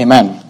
Amen.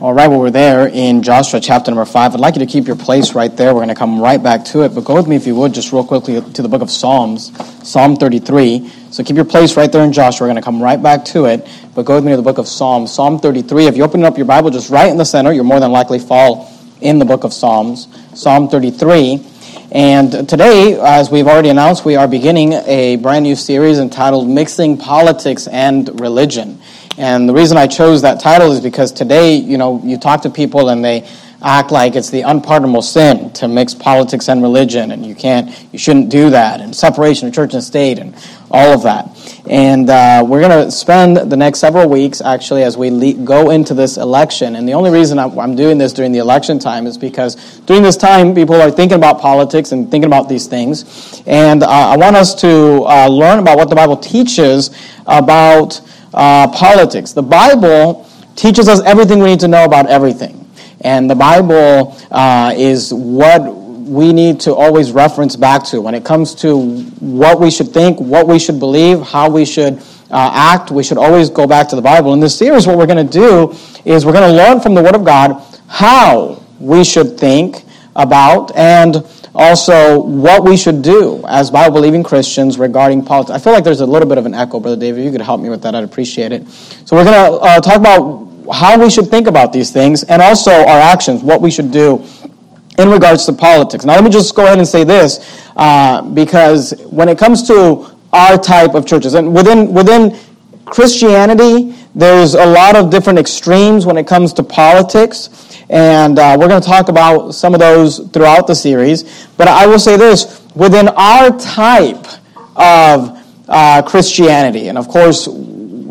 All right, well, we're there in Joshua chapter number 5. I'd like you to keep your place right there. We're going to come right back to it. But go with me, if you would, just real quickly to the book of Psalms, Psalm 33. So keep your place right there in Joshua. We're going to come right back to it. But go with me to the book of Psalms, Psalm 33. If you open up your Bible just right in the center, you're more than likely fall in the book of Psalms, Psalm 33. And today, as we've already announced, we are beginning a brand new series entitled Mixing Politics and Religion. And the reason I chose that title is because today, you know, you talk to people and they act like it's the unpardonable sin to mix politics and religion, and you can't, you shouldn't do that, and separation of church and state, and all of that. And uh, we're going to spend the next several weeks actually as we le- go into this election. And the only reason I'm doing this during the election time is because during this time, people are thinking about politics and thinking about these things. And uh, I want us to uh, learn about what the Bible teaches about uh, politics. The Bible teaches us everything we need to know about everything. And the Bible uh, is what we need to always reference back to when it comes to what we should think, what we should believe, how we should uh, act. We should always go back to the Bible. In this series, what we're going to do is we're going to learn from the Word of God how we should think about and also what we should do as Bible believing Christians regarding politics. I feel like there's a little bit of an echo, Brother David. You could help me with that, I'd appreciate it. So, we're going to uh, talk about how we should think about these things and also our actions, what we should do in regards to politics. Now, let me just go ahead and say this uh, because when it comes to our type of churches, and within, within Christianity, there's a lot of different extremes when it comes to politics. And uh, we're going to talk about some of those throughout the series. But I will say this within our type of uh, Christianity, and of course,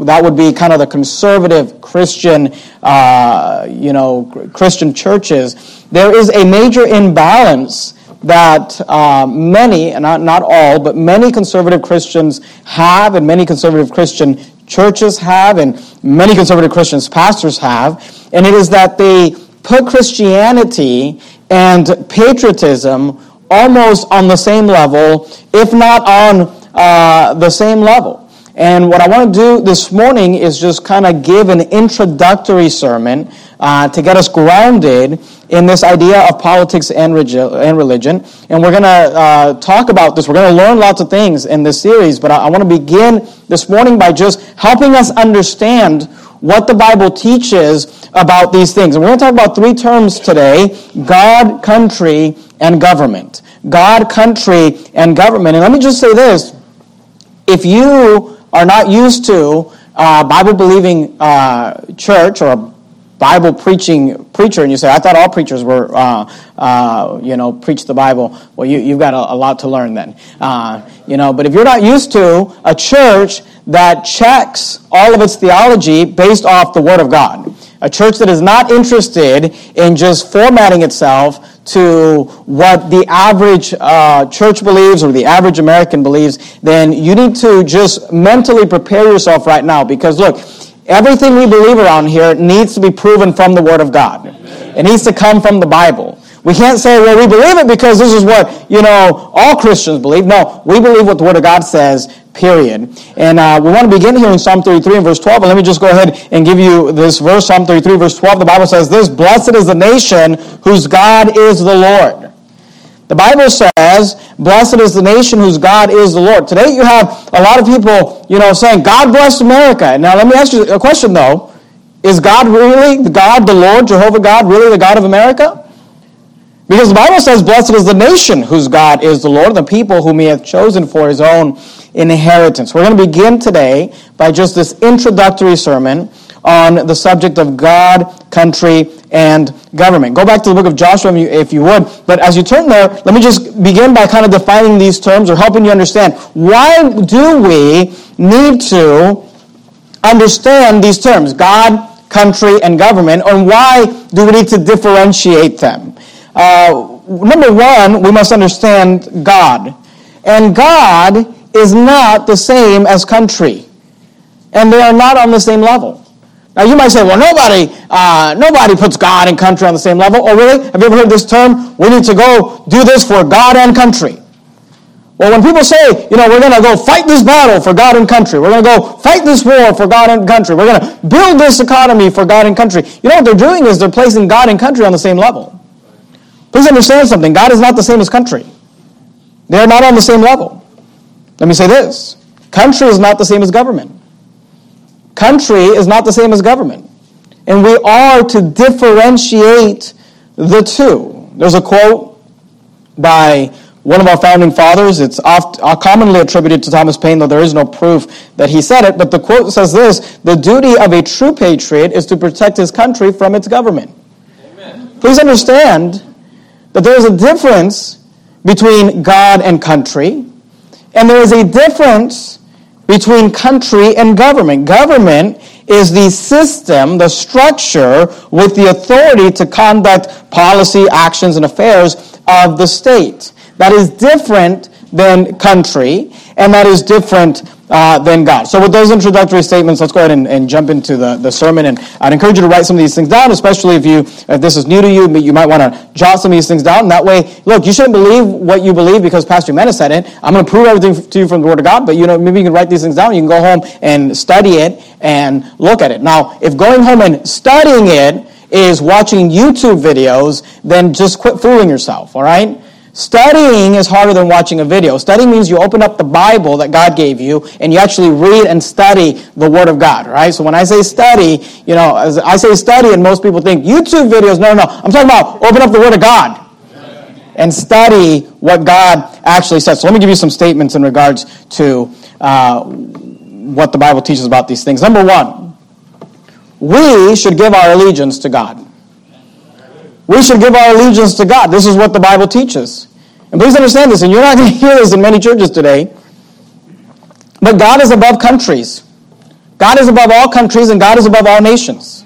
that would be kind of the conservative Christian, uh, you know, Christian churches. There is a major imbalance that uh, many, not, not all, but many conservative Christians have, and many conservative Christian churches have, and many conservative Christians pastors have, and it is that they put Christianity and patriotism almost on the same level, if not on uh, the same level. And what I want to do this morning is just kind of give an introductory sermon uh, to get us grounded in this idea of politics and, religion. And we're going to uh, talk about this. We're going to learn lots of things in this series, but I, I want to begin this morning by just helping us understand what the Bible teaches about these things. And we're going to talk about three terms today God, country, and government. God, country, and government. And let me just say this if you are not used to uh, Bible believing uh, church or a Bible preaching preacher, and you say, I thought all preachers were, uh, uh, you know, preach the Bible. Well, you, you've got a, a lot to learn then. Uh, you know, but if you're not used to a church that checks all of its theology based off the Word of God. A church that is not interested in just formatting itself to what the average uh, church believes or the average American believes, then you need to just mentally prepare yourself right now because look, everything we believe around here needs to be proven from the Word of God. It needs to come from the Bible. We can't say, well, we believe it because this is what, you know, all Christians believe. No, we believe what the Word of God says, period. And uh, we want to begin here in Psalm 33 and verse 12. And let me just go ahead and give you this verse, Psalm 33, verse 12. The Bible says this, Blessed is the nation whose God is the Lord. The Bible says, Blessed is the nation whose God is the Lord. Today you have a lot of people, you know, saying, God bless America. Now let me ask you a question though. Is God really, the God, the Lord, Jehovah God, really the God of America? Because the Bible says, Blessed is the nation whose God is the Lord, the people whom he hath chosen for his own inheritance. We're going to begin today by just this introductory sermon on the subject of God, country, and government. Go back to the book of Joshua if you would. But as you turn there, let me just begin by kind of defining these terms or helping you understand why do we need to understand these terms, God, country, and government, and why do we need to differentiate them? Uh, number one, we must understand God. And God is not the same as country. And they are not on the same level. Now you might say, well, nobody, uh, nobody puts God and country on the same level. Oh, really? Have you ever heard this term? We need to go do this for God and country. Well, when people say, you know, we're going to go fight this battle for God and country, we're going to go fight this war for God and country, we're going to build this economy for God and country, you know what they're doing is they're placing God and country on the same level. Please understand something God is not the same as country, they are not on the same level. Let me say this country is not the same as government. Country is not the same as government. And we are to differentiate the two. There's a quote by one of our founding fathers. It's oft, uh, commonly attributed to Thomas Paine, though there is no proof that he said it. But the quote says this The duty of a true patriot is to protect his country from its government. Amen. Please understand that there is a difference between God and country, and there is a difference between country and government. Government is the system, the structure with the authority to conduct policy, actions, and affairs of the state. That is different than country, and that is different uh, than God. So, with those introductory statements, let's go ahead and, and, jump into the, the sermon. And I'd encourage you to write some of these things down, especially if you if this is new to you. You might want to jot some of these things down. And That way, look, you shouldn't believe what you believe because Pastor Mena said it. I'm going to prove everything to you from the Word of God, but you know maybe you can write these things down. You can go home and study it and look at it. Now, if going home and studying it is watching YouTube videos, then just quit fooling yourself. All right. Studying is harder than watching a video. Studying means you open up the Bible that God gave you and you actually read and study the Word of God, right? So when I say study, you know, I say study and most people think YouTube videos. No, no, no. I'm talking about open up the Word of God and study what God actually says. So let me give you some statements in regards to uh, what the Bible teaches about these things. Number one, we should give our allegiance to God. We should give our allegiance to God. This is what the Bible teaches. And please understand this, and you're not going to hear this in many churches today, but God is above countries. God is above all countries, and God is above all nations.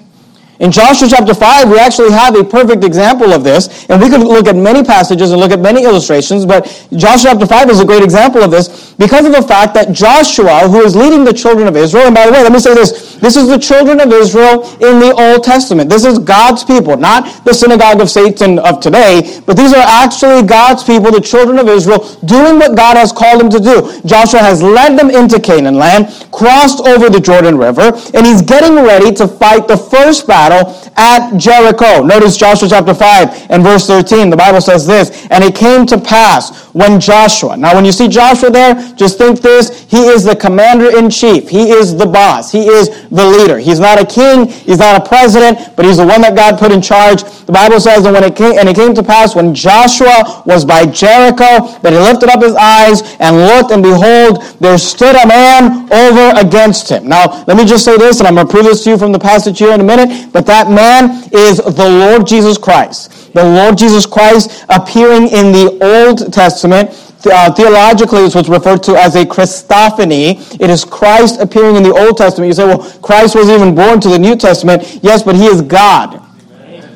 In Joshua chapter 5, we actually have a perfect example of this, and we could look at many passages and look at many illustrations, but Joshua chapter 5 is a great example of this because of the fact that Joshua, who is leading the children of Israel, and by the way, let me say this this is the children of Israel in the Old Testament. This is God's people, not the synagogue of Satan of today, but these are actually God's people, the children of Israel, doing what God has called them to do. Joshua has led them into Canaan land, crossed over the Jordan River, and he's getting ready to fight the first battle battle at Jericho. Notice Joshua chapter 5 and verse 13. The Bible says this, and it came to pass when Joshua, now when you see Joshua there, just think this, he is the commander in chief. He is the boss. He is the leader. He's not a king, he's not a president, but he's the one that God put in charge. The Bible says, and when it came, and it came to pass when Joshua was by Jericho, that he lifted up his eyes and looked, and behold, there stood a man over against him. Now, let me just say this, and I'm going to prove this to you from the passage here in a minute, but that man is the Lord Jesus Christ. The Lord Jesus Christ appearing in the Old Testament uh, theologically is what's referred to as a Christophany. It is Christ appearing in the Old Testament. You say, well, Christ was even born to the New Testament. Yes, but he is God.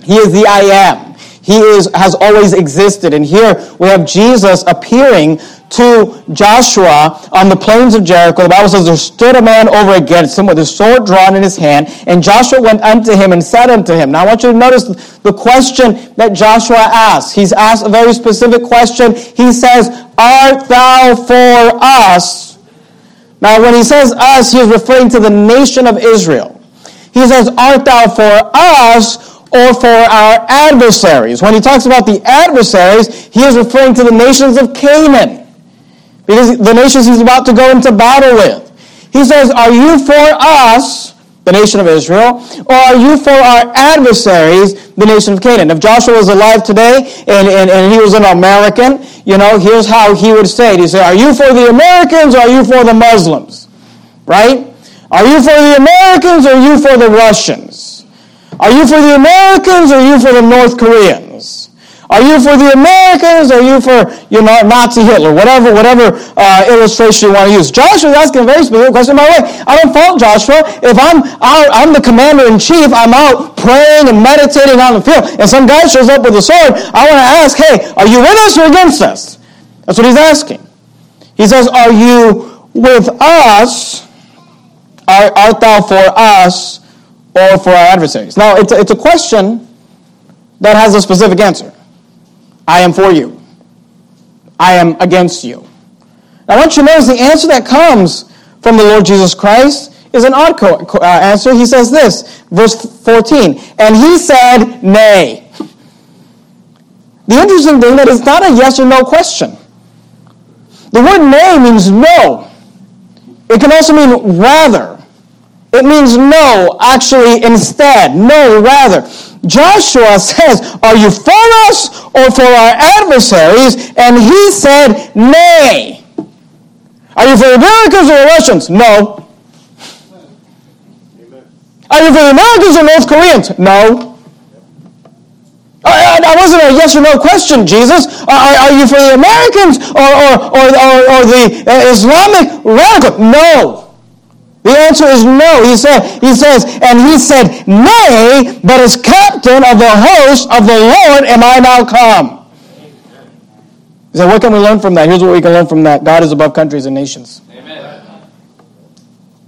He is the I am. He is, has always existed. And here we have Jesus appearing to Joshua on the plains of Jericho, the Bible says there stood a man over against him with his sword drawn in his hand, and Joshua went unto him and said unto him. Now I want you to notice the question that Joshua asks. He's asked a very specific question. He says, Art thou for us? Now when he says us, he is referring to the nation of Israel. He says, Art thou for us? Or for our adversaries. When he talks about the adversaries, he is referring to the nations of Canaan. Because the nations he's about to go into battle with. He says, Are you for us, the nation of Israel, or are you for our adversaries, the nation of Canaan? If Joshua was alive today and, and, and he was an American, you know, here's how he would say it. He'd say, Are you for the Americans or are you for the Muslims? Right? Are you for the Americans or are you for the Russians? Are you for the Americans or are you for the North Koreans? Are you for the Americans? Or are you for, you know, Nazi Hitler? Whatever, whatever uh, illustration you want to use. Joshua is asking a very specific question. By the way, I don't fault Joshua. If I'm out, I'm the commander in chief, I'm out praying and meditating on the field, and some guy shows up with a sword, I want to ask, hey, are you with us or against us? That's what he's asking. He says, are you with us? Art thou for us or for our adversaries? Now, it's a, it's a question that has a specific answer. I am for you. I am against you. Now, I want you to notice the answer that comes from the Lord Jesus Christ is an odd co- uh, answer. He says this, verse 14, and he said, Nay. The interesting thing that it's not a yes or no question. The word nay means no. It can also mean rather. It means no, actually, instead. No, rather. Joshua says, Are you for us or for our adversaries? And he said, Nay. Are you for the Americans or the Russians? No. Are you for the Americans or North Koreans? No. Uh, that wasn't a yes or no question, Jesus. Are, are you for the Americans or, or, or, or, or the uh, Islamic radical? No. The answer is no. He said, he says, and he said, Nay, but as captain of the host of the Lord am I now come. He said, what can we learn from that? Here's what we can learn from that. God is above countries and nations. Amen.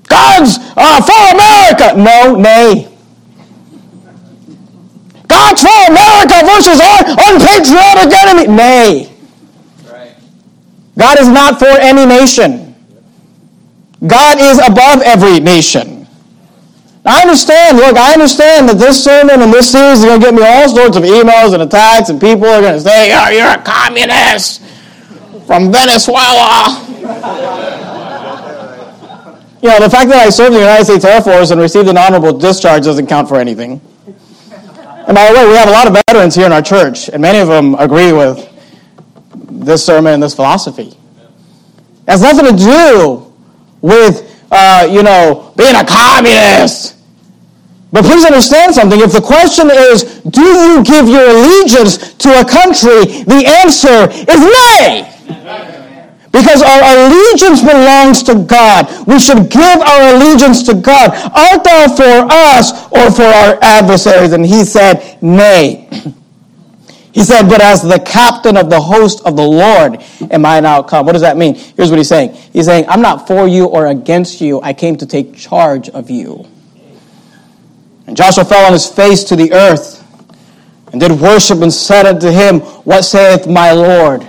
God's uh, for America. No, nay. God's for America versus our unpatriotic enemy. Nay. God is not for any nation. God is above every nation. I understand, look, I understand that this sermon and this series is going to get me all sorts of emails and attacks, and people are going to say, oh, you're a communist from Venezuela. you know, the fact that I served in the United States Air Force and received an honorable discharge doesn't count for anything. And by the way, we have a lot of veterans here in our church, and many of them agree with this sermon and this philosophy. It has nothing to do with, uh, you know, being a communist. But please understand something. If the question is, do you give your allegiance to a country, the answer is nay. Because our allegiance belongs to God. We should give our allegiance to God. Art thou for us or for our adversaries? And he said, Nay. He said, But as the captain of the host of the Lord am I now come. What does that mean? Here's what he's saying. He's saying, I'm not for you or against you. I came to take charge of you. And Joshua fell on his face to the earth and did worship and said unto him, What saith my Lord?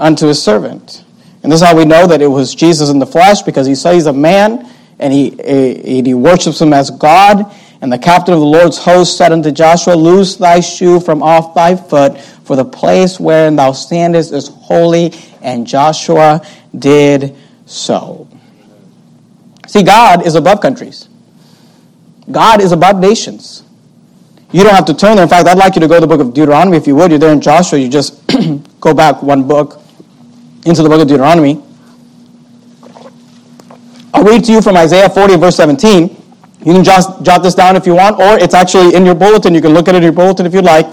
unto his servant. And this is how we know that it was Jesus in the flesh because he says he's a man and he, he, he worships him as God. And the captain of the Lord's host said unto Joshua, Loose thy shoe from off thy foot, for the place wherein thou standest is holy. And Joshua did so. See, God is above countries. God is above nations. You don't have to turn there. In fact, I'd like you to go to the book of Deuteronomy if you would. You're there in Joshua. You just go back one book into the book of Deuteronomy. I'll read to you from Isaiah 40, verse 17. You can just jot this down if you want, or it's actually in your bulletin. You can look at it in your bulletin if you'd like.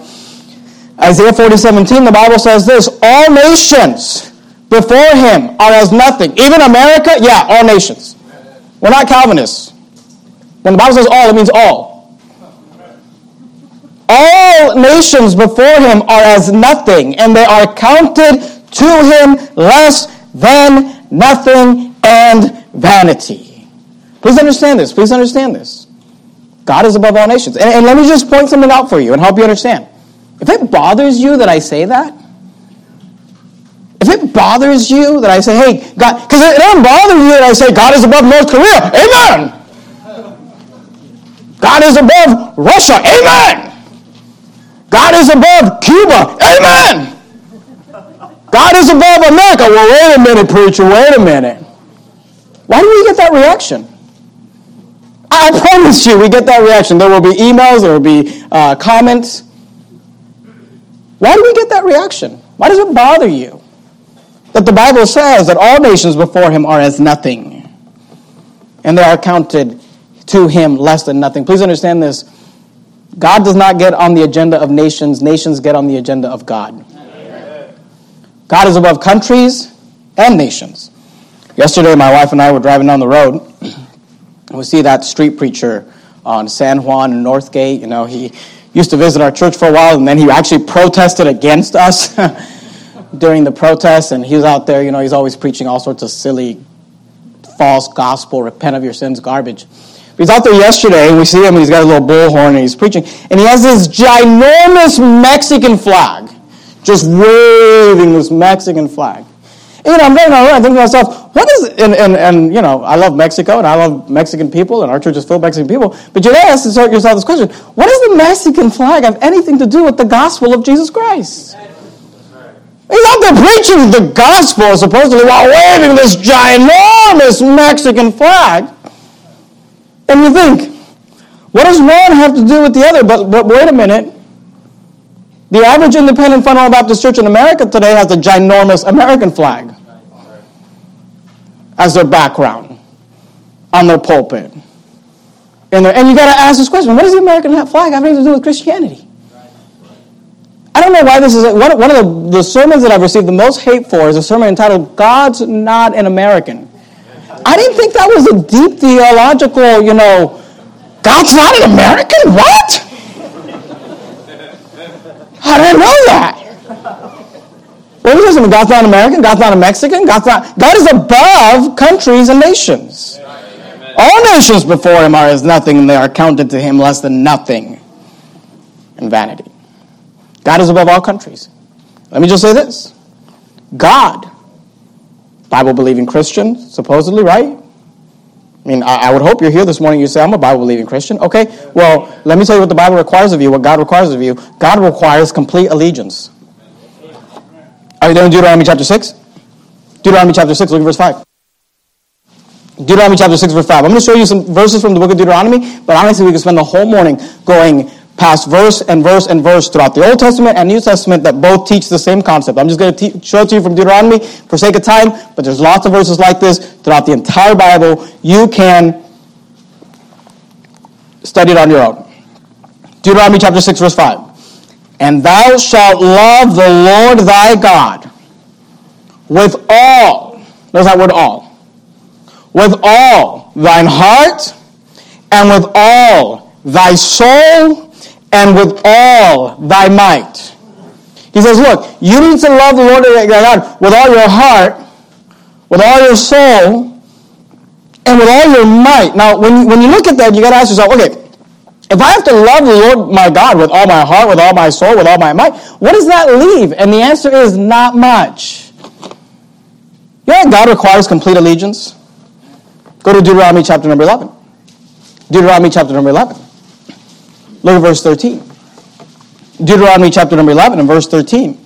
Isaiah 40, 17, the Bible says this All nations before him are as nothing. Even America, yeah, all nations. We're not Calvinists. When the Bible says all, it means all. All nations before him are as nothing, and they are counted to him less than nothing and vanity. Please understand this. Please understand this. God is above all nations. And, and, let me just point something out for you and help you understand. If it bothers you that I say that, if it bothers you that I say, hey, God, because it doesn't bother you that I say God is above North Korea, amen. God is above Russia, amen. God is above Cuba, amen. God is above America. Well, wait a minute, preacher, wait a minute. Why do we get that reaction? I promise you, we get that reaction. There will be emails, there will be uh, comments. Why do we get that reaction? Why does it bother you? That the Bible says that all nations before him are as nothing, and they are counted to him less than nothing. Please understand this. God does not get on the agenda of nations, nations get on the agenda of God. God is above countries and nations. Yesterday, my wife and I were driving down the road, we see that street preacher on San Juan and Northgate. You know, he used to visit our church for a while, and then he actually protested against us during the protest, and he was out there, you know, he's always preaching all sorts of silly, false gospel, repent of your sins garbage. He's out there yesterday, and we see him, he's got a little bullhorn, and he's preaching, and he has this ginormous Mexican flag just waving this Mexican flag. You know, I'm going around, I think to myself, what is, and, and, and, you know, I love Mexico and I love Mexican people and our church is full of Mexican people. But you ask yourself this question what does the Mexican flag have anything to do with the gospel of Jesus Christ? He's out there preaching the gospel supposedly while waving this ginormous Mexican flag. And you think, what does one have to do with the other? But, but wait a minute. The average independent fundamental Baptist church in America today has a ginormous American flag as their background on their pulpit. And, and you got to ask this question what does the American flag have anything to do with Christianity? I don't know why this is one, one of the, the sermons that I've received the most hate for is a sermon entitled God's Not an American. I didn't think that was a deep theological, you know, God's not an American? What? I didn't know that. What is this? God's not an American? God's not a Mexican? God's not, God is above countries and nations. All nations before him are as nothing, and they are counted to him less than nothing and vanity. God is above all countries. Let me just say this God, Bible believing Christian, supposedly, right? I mean, I, I, would hope you're here this morning. You say, I'm a Bible believing Christian. Okay, well, let me tell you what the Bible requires of you, what God requires of you. God requires complete allegiance. Are you there in Deuteronomy chapter 6? Deuteronomy chapter 6, look at verse 5. Deuteronomy chapter 6, verse 5. I'm going to show you some verses from the book of Deuteronomy, but honestly, we could spend the whole morning going past verse and verse and verse throughout the Old Testament and New Testament that both teach the same concept. I'm just going to te- show it to you from Deuteronomy for sake of time, but there's lots of verses like this throughout the entire Bible. You can study it on your own. Deuteronomy chapter 6, verse 5. And thou shalt love the Lord thy God with all, there's that word all, with all thine heart and with all thy soul and with all thy might. He says, look, you need to love the Lord your God with all your heart, with all your soul, and with all your might. Now, when you, when you look at that, you got to ask yourself, okay, if I have to love the Lord my God with all my heart, with all my soul, with all my might, what does that leave? And the answer is not much. You know God requires complete allegiance? Go to Deuteronomy chapter number 11. Deuteronomy chapter number 11. Look at verse 13. Deuteronomy chapter number 11 and verse 13.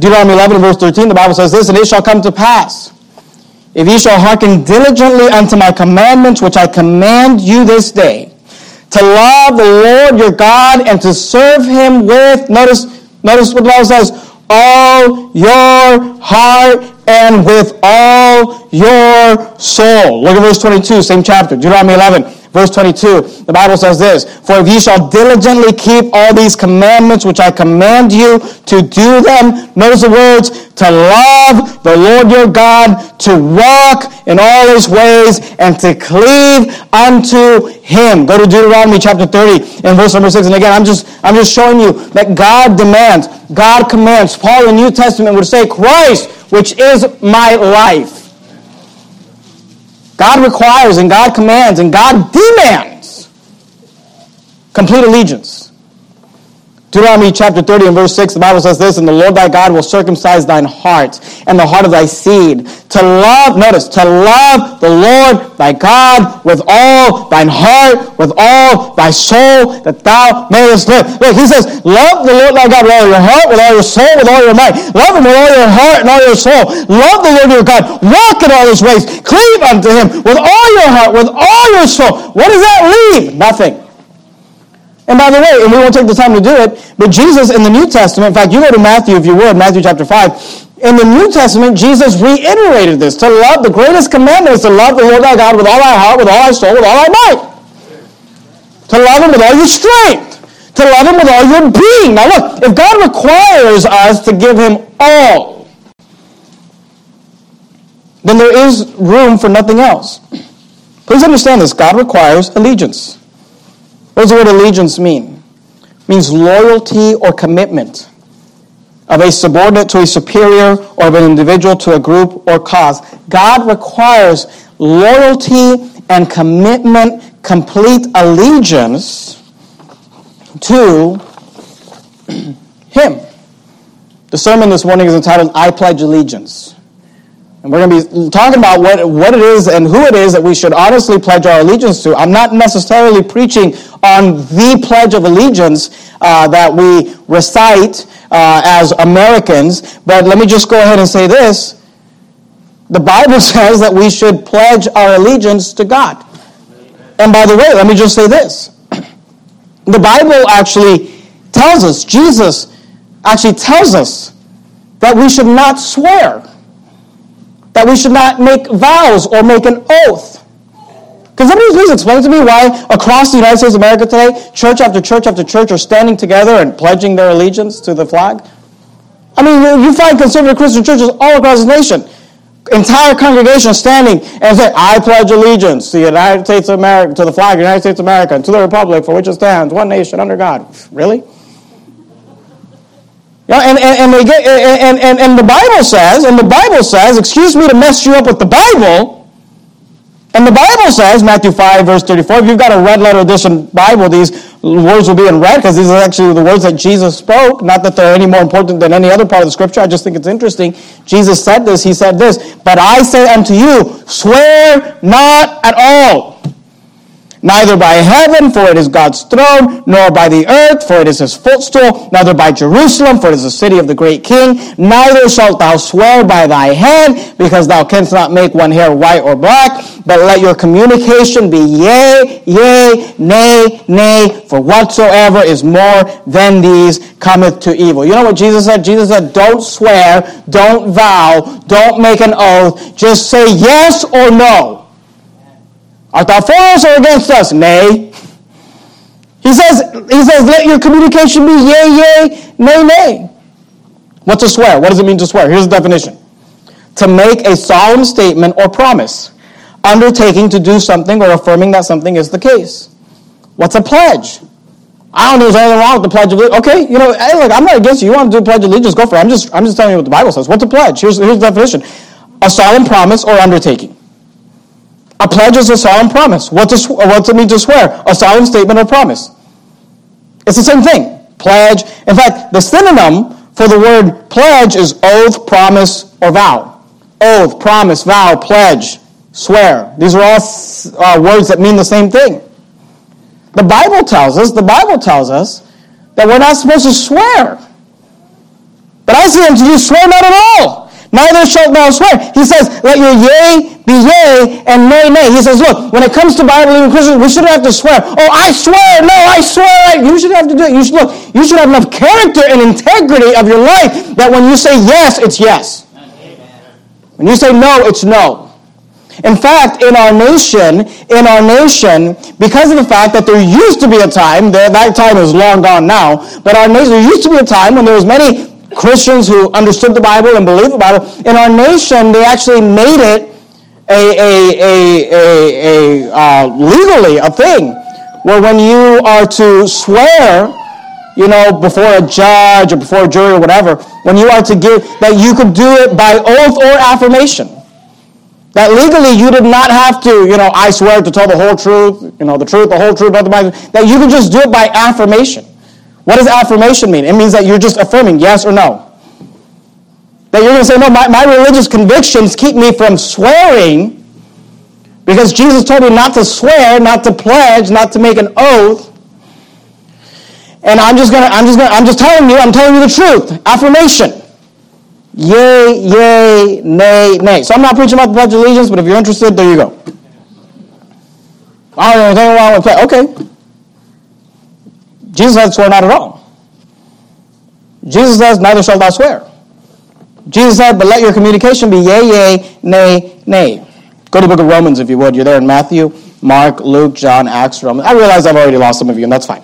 Deuteronomy 11 and verse 13, the Bible says this, And it shall come to pass, if ye shall hearken diligently unto my commandments, which I command you this day, to love the Lord your God and to serve him with, notice, notice what Bible says, all your heart and with all your soul. Look at verse 22, same chapter, Deuteronomy 11. Verse 22, the Bible says this For if ye shall diligently keep all these commandments which I command you to do them, notice the words, to love the Lord your God, to walk in all his ways, and to cleave unto him. Go to Deuteronomy chapter 30 and verse number 6. And again, I'm just, I'm just showing you that God demands, God commands. Paul in the New Testament would say, Christ, which is my life. God requires and God commands and God demands complete allegiance. Deuteronomy chapter 30 and verse 6, the Bible says this, And the Lord thy God will circumcise thine heart and the heart of thy seed, to love, notice, to love the Lord thy God with all thine heart, with all thy soul, that thou mayest live. Look, he says, love the Lord thy God with all your heart, with all your soul, with all your might. Love him with all your heart and all your soul. Love the Lord your God. Walk in all his ways. Cleave unto him with all your heart, with all your soul. What does that leave? Nothing. And by the way, and we won't take the time to do it, but Jesus in the New Testament, in fact, you go to Matthew if you would, Matthew chapter 5. In the New Testament, Jesus reiterated this. To love, the greatest commandment is to love the Lord thy God with all thy heart, with all thy soul, with all thy might. To love him with all your strength. To love him with all your being. Now look, if God requires us to give him all, then there is room for nothing else. Please understand this. God requires allegiance. What does the word allegiance mean? It means loyalty or commitment of a subordinate to a superior or of an individual to a group or cause. God requires loyalty and commitment, complete allegiance to Him. The sermon this morning is entitled I Pledge Allegiance. And we're going to be talking about what, what it is and who it is that we should honestly pledge our allegiance to. I'm not necessarily preaching on the Pledge of Allegiance uh, that we recite uh, as Americans, but let me just go ahead and say this. The Bible says that we should pledge our allegiance to God. And by the way, let me just say this. The Bible actually tells us, Jesus actually tells us that we should not swear that we should not make vows or make an oath. Can somebody please explain to me why across the United States of America today, church after church after church are standing together and pledging their allegiance to the flag? I mean, you find conservative Christian churches all across the nation. Entire congregations standing and say, I pledge allegiance to the United States of America, to the flag of the United States of America, and to the republic for which it stands, one nation under God. Really? Yeah, and, and, and, they get, and, and, and the Bible says, and the Bible says, excuse me to mess you up with the Bible, and the Bible says, Matthew 5, verse 34, if you've got a red letter edition Bible, these words will be in red because these are actually the words that Jesus spoke. Not that they're any more important than any other part of the scripture. I just think it's interesting. Jesus said this. He said this, But I say unto you, swear not at all Neither by heaven, for it is God's throne, nor by the earth, for it is his footstool, neither by Jerusalem, for it is the city of the great king. Neither shalt thou swear by thy head, because thou canst not make one hair white or black, but let your communication be yea, yea, nay, nay, for whatsoever is more than these cometh to evil. You know what Jesus said? Jesus said, don't swear, don't vow, don't make an oath, just say yes or no. Art thou for us or against us? Nay. He says, he says, let your communication be yea, yea, nay, nay. What's a swear? What does it mean to swear? Here's the definition. To make a solemn statement or promise, undertaking to do something or affirming that something is the case. What's a pledge? I don't know if there's anything wrong with the pledge of allegiance. Okay, you know, hey, look, I'm not against you. You want to do a pledge of allegiance, go for it. I'm just, I'm just telling you what the Bible says. What's a pledge? Here's, here's the definition. A solemn promise or undertaking. A pledge is a solemn promise. What does, what does it mean to swear? A solemn statement or promise. It's the same thing. Pledge. In fact, the synonym for the word pledge is oath, promise, or vow. Oath, promise, vow, pledge, swear. These are all uh, words that mean the same thing. The Bible tells us, the Bible tells us that we're not supposed to swear. But I say unto you, swear not at all Neither shalt thou swear. He says, let your yea be yea and nay, nay. He says, look, when it comes to Bible-believing Christians, we shouldn't have to swear. Oh, I swear. No, I swear. You should have to do it. You should, look, you should have enough character and integrity of your life that when you say yes, it's yes. When you say no, it's no. In fact, in our nation, in our nation, because of the fact that there used to be a time, that time is long gone now, but our nation, there used to be a time when there was many Christians who understood the Bible and believed the Bible. In our nation, they actually made it a, a, a, a, uh, legally a thing where when you are to swear, you know, before a judge or before a jury or whatever, when you are to give, that you could do it by oath or affirmation. That legally you did not have to, you know, I swear to tell the whole truth, you know, the truth, the whole truth, nothing that you could just do it by affirmation. What does affirmation mean? It means that you're just affirming yes or no. That you're going to say, no, my, my religious convictions keep me from swearing because Jesus told me not to swear, not to pledge, not to make an oath. And I'm just gonna, I'm just gonna, I'm just telling you, I'm telling you the truth. Affirmation. Yay, yay, nay, nay. So I'm not preaching about the Pledge of Allegiance, but if you're interested, there you go. I don't know wrong with that. Okay. Jesus said, swear not at all. Jesus says, neither shalt thou swear. Jesus said, but let your communication be yea, yea, nay, nay. Go to the book of Romans if you would. You're there in Matthew, Mark, Luke, John, Acts, Romans. I realize I've already lost some of you, and that's fine.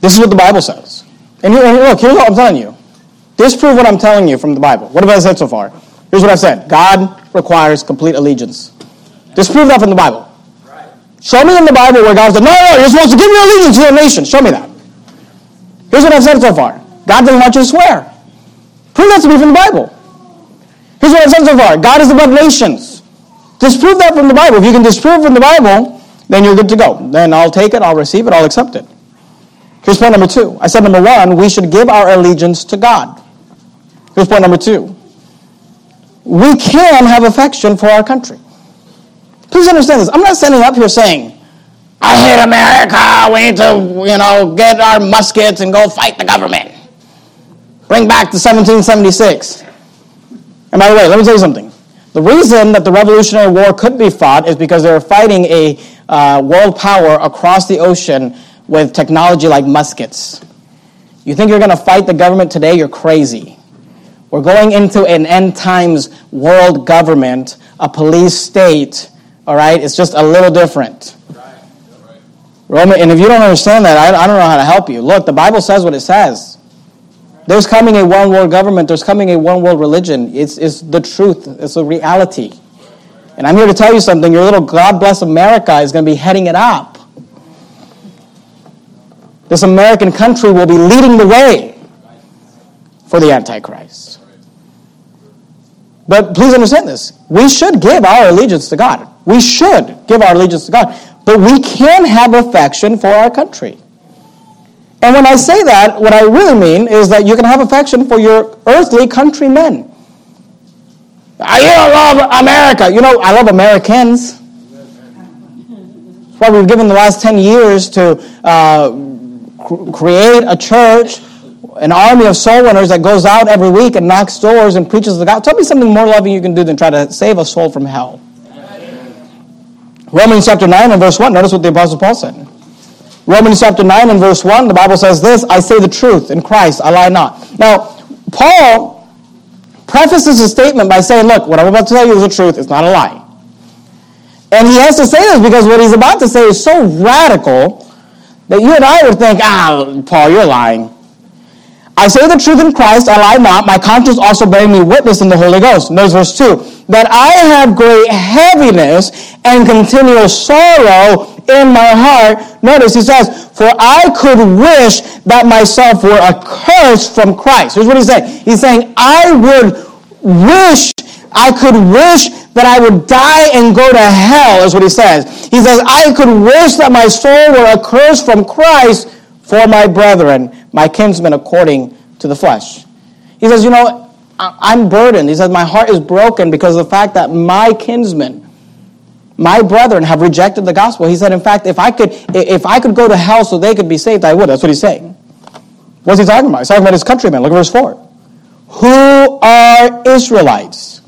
This is what the Bible says. And, here, and look, here's what I'm telling you. Disprove what I'm telling you from the Bible. What have I said so far? Here's what I've said God requires complete allegiance. Disprove that from the Bible. Show me in the Bible where God said, no, no, you're supposed to give your allegiance to your nation. Show me that. Here's what I've said so far. God doesn't want you to swear. Prove that to me from the Bible. Here's what I've said so far. God is above nations. Disprove that from the Bible. If you can disprove from the Bible, then you're good to go. Then I'll take it, I'll receive it, I'll accept it. Here's point number two. I said number one, we should give our allegiance to God. Here's point number two. We can have affection for our country. Please understand this. I'm not standing up here saying, I hate America. We need to, you know, get our muskets and go fight the government. Bring back the 1776. And by the way, let me tell you something. The reason that the Revolutionary War could be fought is because they were fighting a uh, world power across the ocean with technology like muskets. You think you're going to fight the government today? You're crazy. We're going into an end times world government, a police state, all right? It's just a little different. Roman, and if you don't understand that, I, I don't know how to help you. Look, the Bible says what it says. There's coming a one world government, there's coming a one world religion. It's, it's the truth, it's a reality. And I'm here to tell you something your little God bless America is going to be heading it up. This American country will be leading the way for the Antichrist. But please understand this. We should give our allegiance to God. We should give our allegiance to God. But we can have affection for our country. And when I say that, what I really mean is that you can have affection for your earthly countrymen. I love America. You know, I love Americans. That's why we've given the last 10 years to uh, cr- create a church, an army of soul winners that goes out every week and knocks doors and preaches the gospel. Tell me something more loving you can do than try to save a soul from hell. Romans chapter 9 and verse 1. Notice what the Apostle Paul said. Romans chapter 9 and verse 1, the Bible says this I say the truth in Christ, I lie not. Now, Paul prefaces his statement by saying, Look, what I'm about to tell you is the truth, it's not a lie. And he has to say this because what he's about to say is so radical that you and I would think, Ah, Paul, you're lying. I say the truth in Christ, I lie not. My conscience also bearing me witness in the Holy Ghost. Notice verse 2. That I have great heaviness and continual sorrow in my heart. Notice he says, For I could wish that myself were accursed from Christ. Here's what he's saying. He's saying, I would wish, I could wish that I would die and go to hell, is what he says. He says, I could wish that my soul were accursed from Christ for my brethren, my kinsmen according to the flesh. He says, You know, I'm burdened. He says, My heart is broken because of the fact that my kinsmen, my brethren have rejected the gospel. He said, in fact, if I could, if I could go to hell so they could be saved, I would. That's what he's saying. What's he talking about? He's talking about his countrymen. Look at verse 4. Who are Israelites?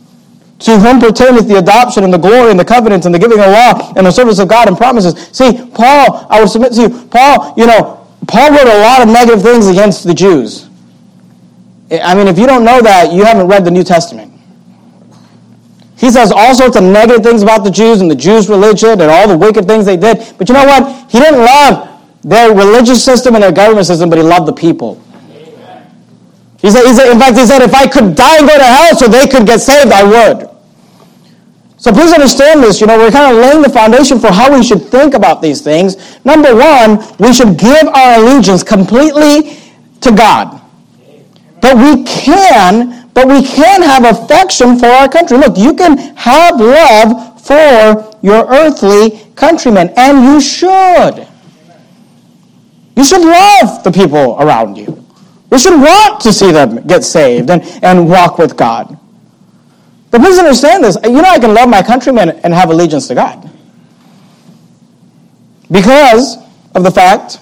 To whom pertaineth the adoption and the glory and the covenants and the giving of law and the service of God and promises. See, Paul, I would submit to you, Paul, you know, Paul wrote a lot of negative things against the Jews. I mean, if you don't know that, you haven't read the New Testament. He says all sorts of negative things about the Jews and the Jews' religion and all the wicked things they did. But you know what? He didn't love their religious system and their government system, but he loved the people. He said, he said, in fact, he said, if I could die and go to hell so they could get saved, I would. So please understand this. You know, we're kind of laying the foundation for how we should think about these things. Number one, we should give our allegiance completely to God. But we can but we can have affection for our country. Look, you can have love for your earthly countrymen, and you should. You should love the people around you. You should want to see them get saved and, and walk with God. But please understand this. You know, I can love my countrymen and have allegiance to God. Because of the fact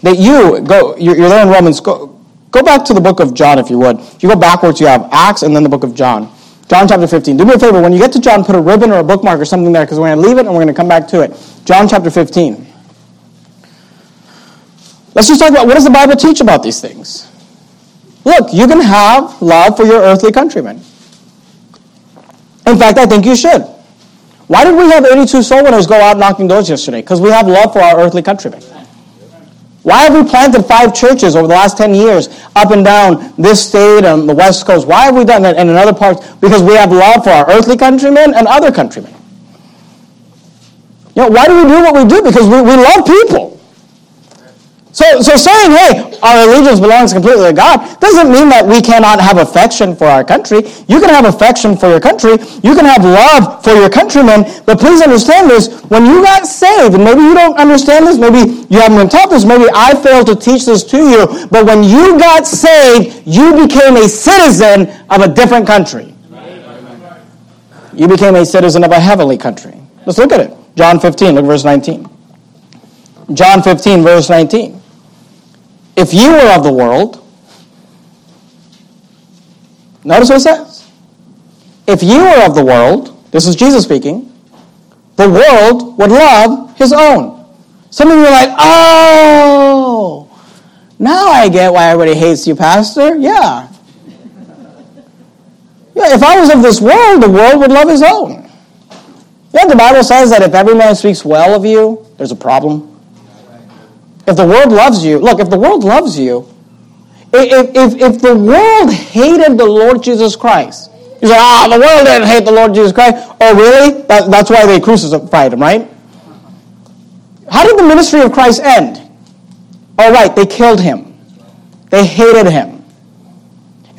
that you go, you're there in Romans, go, Go back to the book of John, if you would. If you go backwards, you have Acts and then the book of John. John chapter 15. Do me a favor, when you get to John, put a ribbon or a bookmark or something there because we're going to leave it and we're going to come back to it. John chapter 15. Let's just talk about what does the Bible teach about these things? Look, you can have love for your earthly countrymen. In fact, I think you should. Why did we have 82 soul winners go out knocking doors yesterday? Because we have love for our earthly countrymen. Why have we planted five churches over the last 10 years up and down this state and the West Coast? Why have we done that and in other parts? Because we have love for our earthly countrymen and other countrymen. You know, why do we do what we do? Because we, we love people. So, so saying, hey, our allegiance belongs completely to God doesn't mean that we cannot have affection for our country. You can have affection for your country. You can have love for your countrymen. But please understand this. When you got saved, and maybe you don't understand this, maybe you haven't been taught this, maybe I failed to teach this to you, but when you got saved, you became a citizen of a different country. You became a citizen of a heavenly country. Let's look at it. John 15, look verse 19. John 15, verse 19. If you were of the world, notice what it says. If you were of the world, this is Jesus speaking, the world would love his own. Some of you are like, oh, now I get why everybody hates you, Pastor. Yeah. Yeah, if I was of this world, the world would love his own. Yeah, the Bible says that if every man speaks well of you, there's a problem. If the world loves you, look, if the world loves you, if, if, if the world hated the Lord Jesus Christ, you say, ah, oh, the world didn't hate the Lord Jesus Christ. Oh, really? That, that's why they crucified him, right? How did the ministry of Christ end? All right, they killed him. They hated him.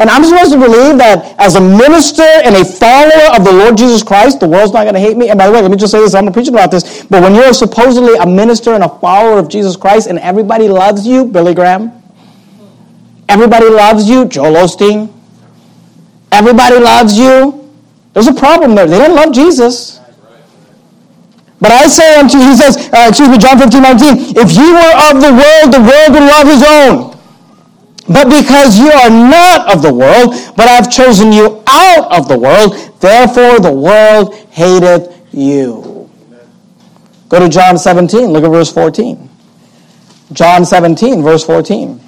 And I'm supposed to believe that as a minister and a follower of the Lord Jesus Christ, the world's not going to hate me. And by the way, let me just say this, I'm preaching about this, but when you're supposedly a minister and a follower of Jesus Christ and everybody loves you, Billy Graham, everybody loves you, Joel Osteen, everybody loves you, there's a problem there. They didn't love Jesus. But I say unto he says, uh, excuse me, John 15, 19, if you were of the world, the world would love his own. But because you are not of the world, but I've chosen you out of the world, therefore the world hateth you. Go to John 17, look at verse 14. John 17, verse 14.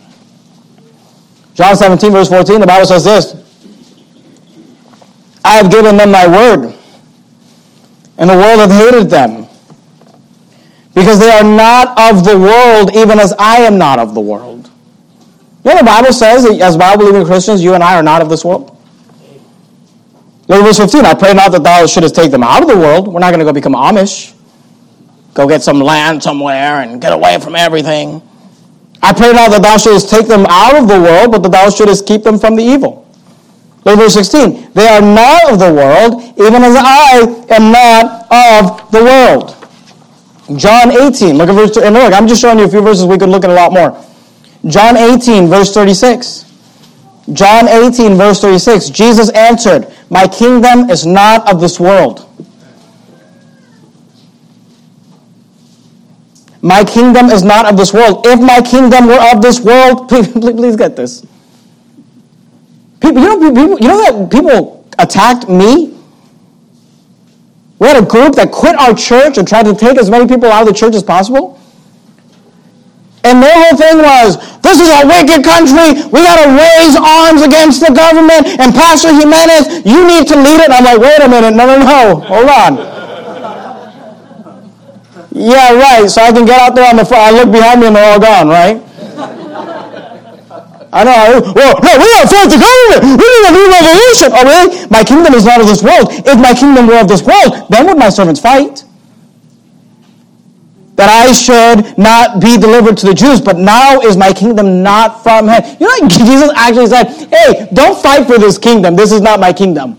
John 17, verse 14, the Bible says this I have given them my word, and the world hath hated them, because they are not of the world, even as I am not of the world. You know the Bible says that as Bible-believing Christians, you and I are not of this world? Look at verse 15. I pray not that thou shouldest take them out of the world. We're not going to go become Amish. Go get some land somewhere and get away from everything. I pray not that thou shouldest take them out of the world, but that thou shouldest keep them from the evil. Look at verse 16. They are not of the world, even as I am not of the world. John 18. Look at verse 2. And look, I'm just showing you a few verses. We could look at a lot more. John 18, verse 36. John 18, verse 36. Jesus answered, My kingdom is not of this world. My kingdom is not of this world. If my kingdom were of this world, please, please get this. People, you know, people, you know that people attacked me? We had a group that quit our church and tried to take as many people out of the church as possible. And their whole thing was, this is a wicked country. We got to raise arms against the government. And Pastor Jimenez, you need to lead it. I'm like, wait a minute. No, no, no. Hold on. yeah, right. So I can get out there on the front. I look behind me and they're all gone, right? I know. Well, no, we got to fight the government. We need a new revolution. Oh, really? My kingdom is not of this world. If my kingdom were of this world, then would my servants fight? That I should not be delivered to the Jews, but now is my kingdom not from heaven. You know, Jesus actually said, hey, don't fight for this kingdom. This is not my kingdom.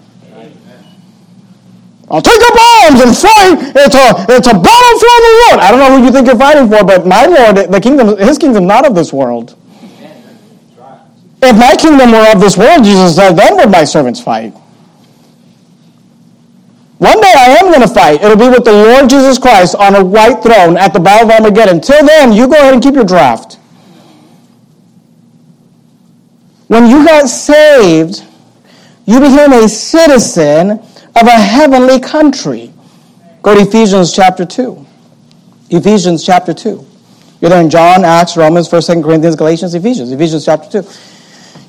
I'll take up arms and fight. It's a, it's a battle for the Lord. I don't know who you think you're fighting for, but my Lord, the kingdom, his kingdom not of this world. If my kingdom were of this world, Jesus said, then would my servants fight. One day I am going to fight. It'll be with the Lord Jesus Christ on a white throne at the Battle of Armageddon. Till then, you go ahead and keep your draft. When you got saved, you became a citizen of a heavenly country. Go to Ephesians chapter 2. Ephesians chapter 2. You're there in John, Acts, Romans, 1st, 2nd Corinthians, Galatians, Ephesians. Ephesians chapter 2.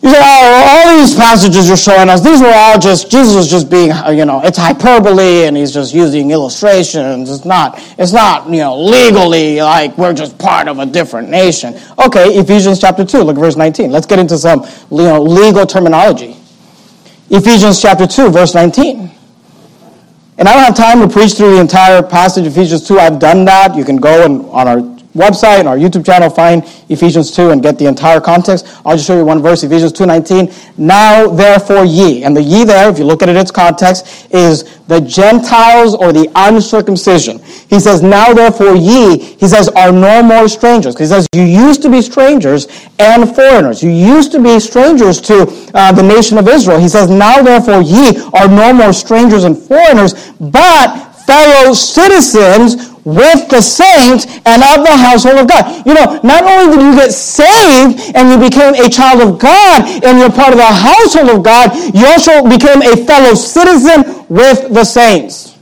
You say, oh, all these passages you're showing us, these were all just, Jesus was just being, uh, you know, it's hyperbole and he's just using illustrations. It's not, it's not, you know, legally like we're just part of a different nation. Okay, Ephesians chapter 2, look at verse 19. Let's get into some, you know, legal terminology. Ephesians chapter 2, verse 19. And I don't have time to preach through the entire passage of Ephesians 2. I've done that. You can go and on our website and our YouTube channel, find Ephesians 2 and get the entire context. I'll just show you one verse, Ephesians 2.19. Now therefore ye. And the ye there, if you look at it, its context, is the Gentiles or the uncircumcision. He says, now therefore ye, he says, are no more strangers. He says, you used to be strangers and foreigners. You used to be strangers to uh, the nation of Israel. He says, now therefore ye are no more strangers and foreigners, but fellow citizens with the saints and of the household of God. You know, not only did you get saved and you became a child of God and you're part of the household of God, you also became a fellow citizen with the saints.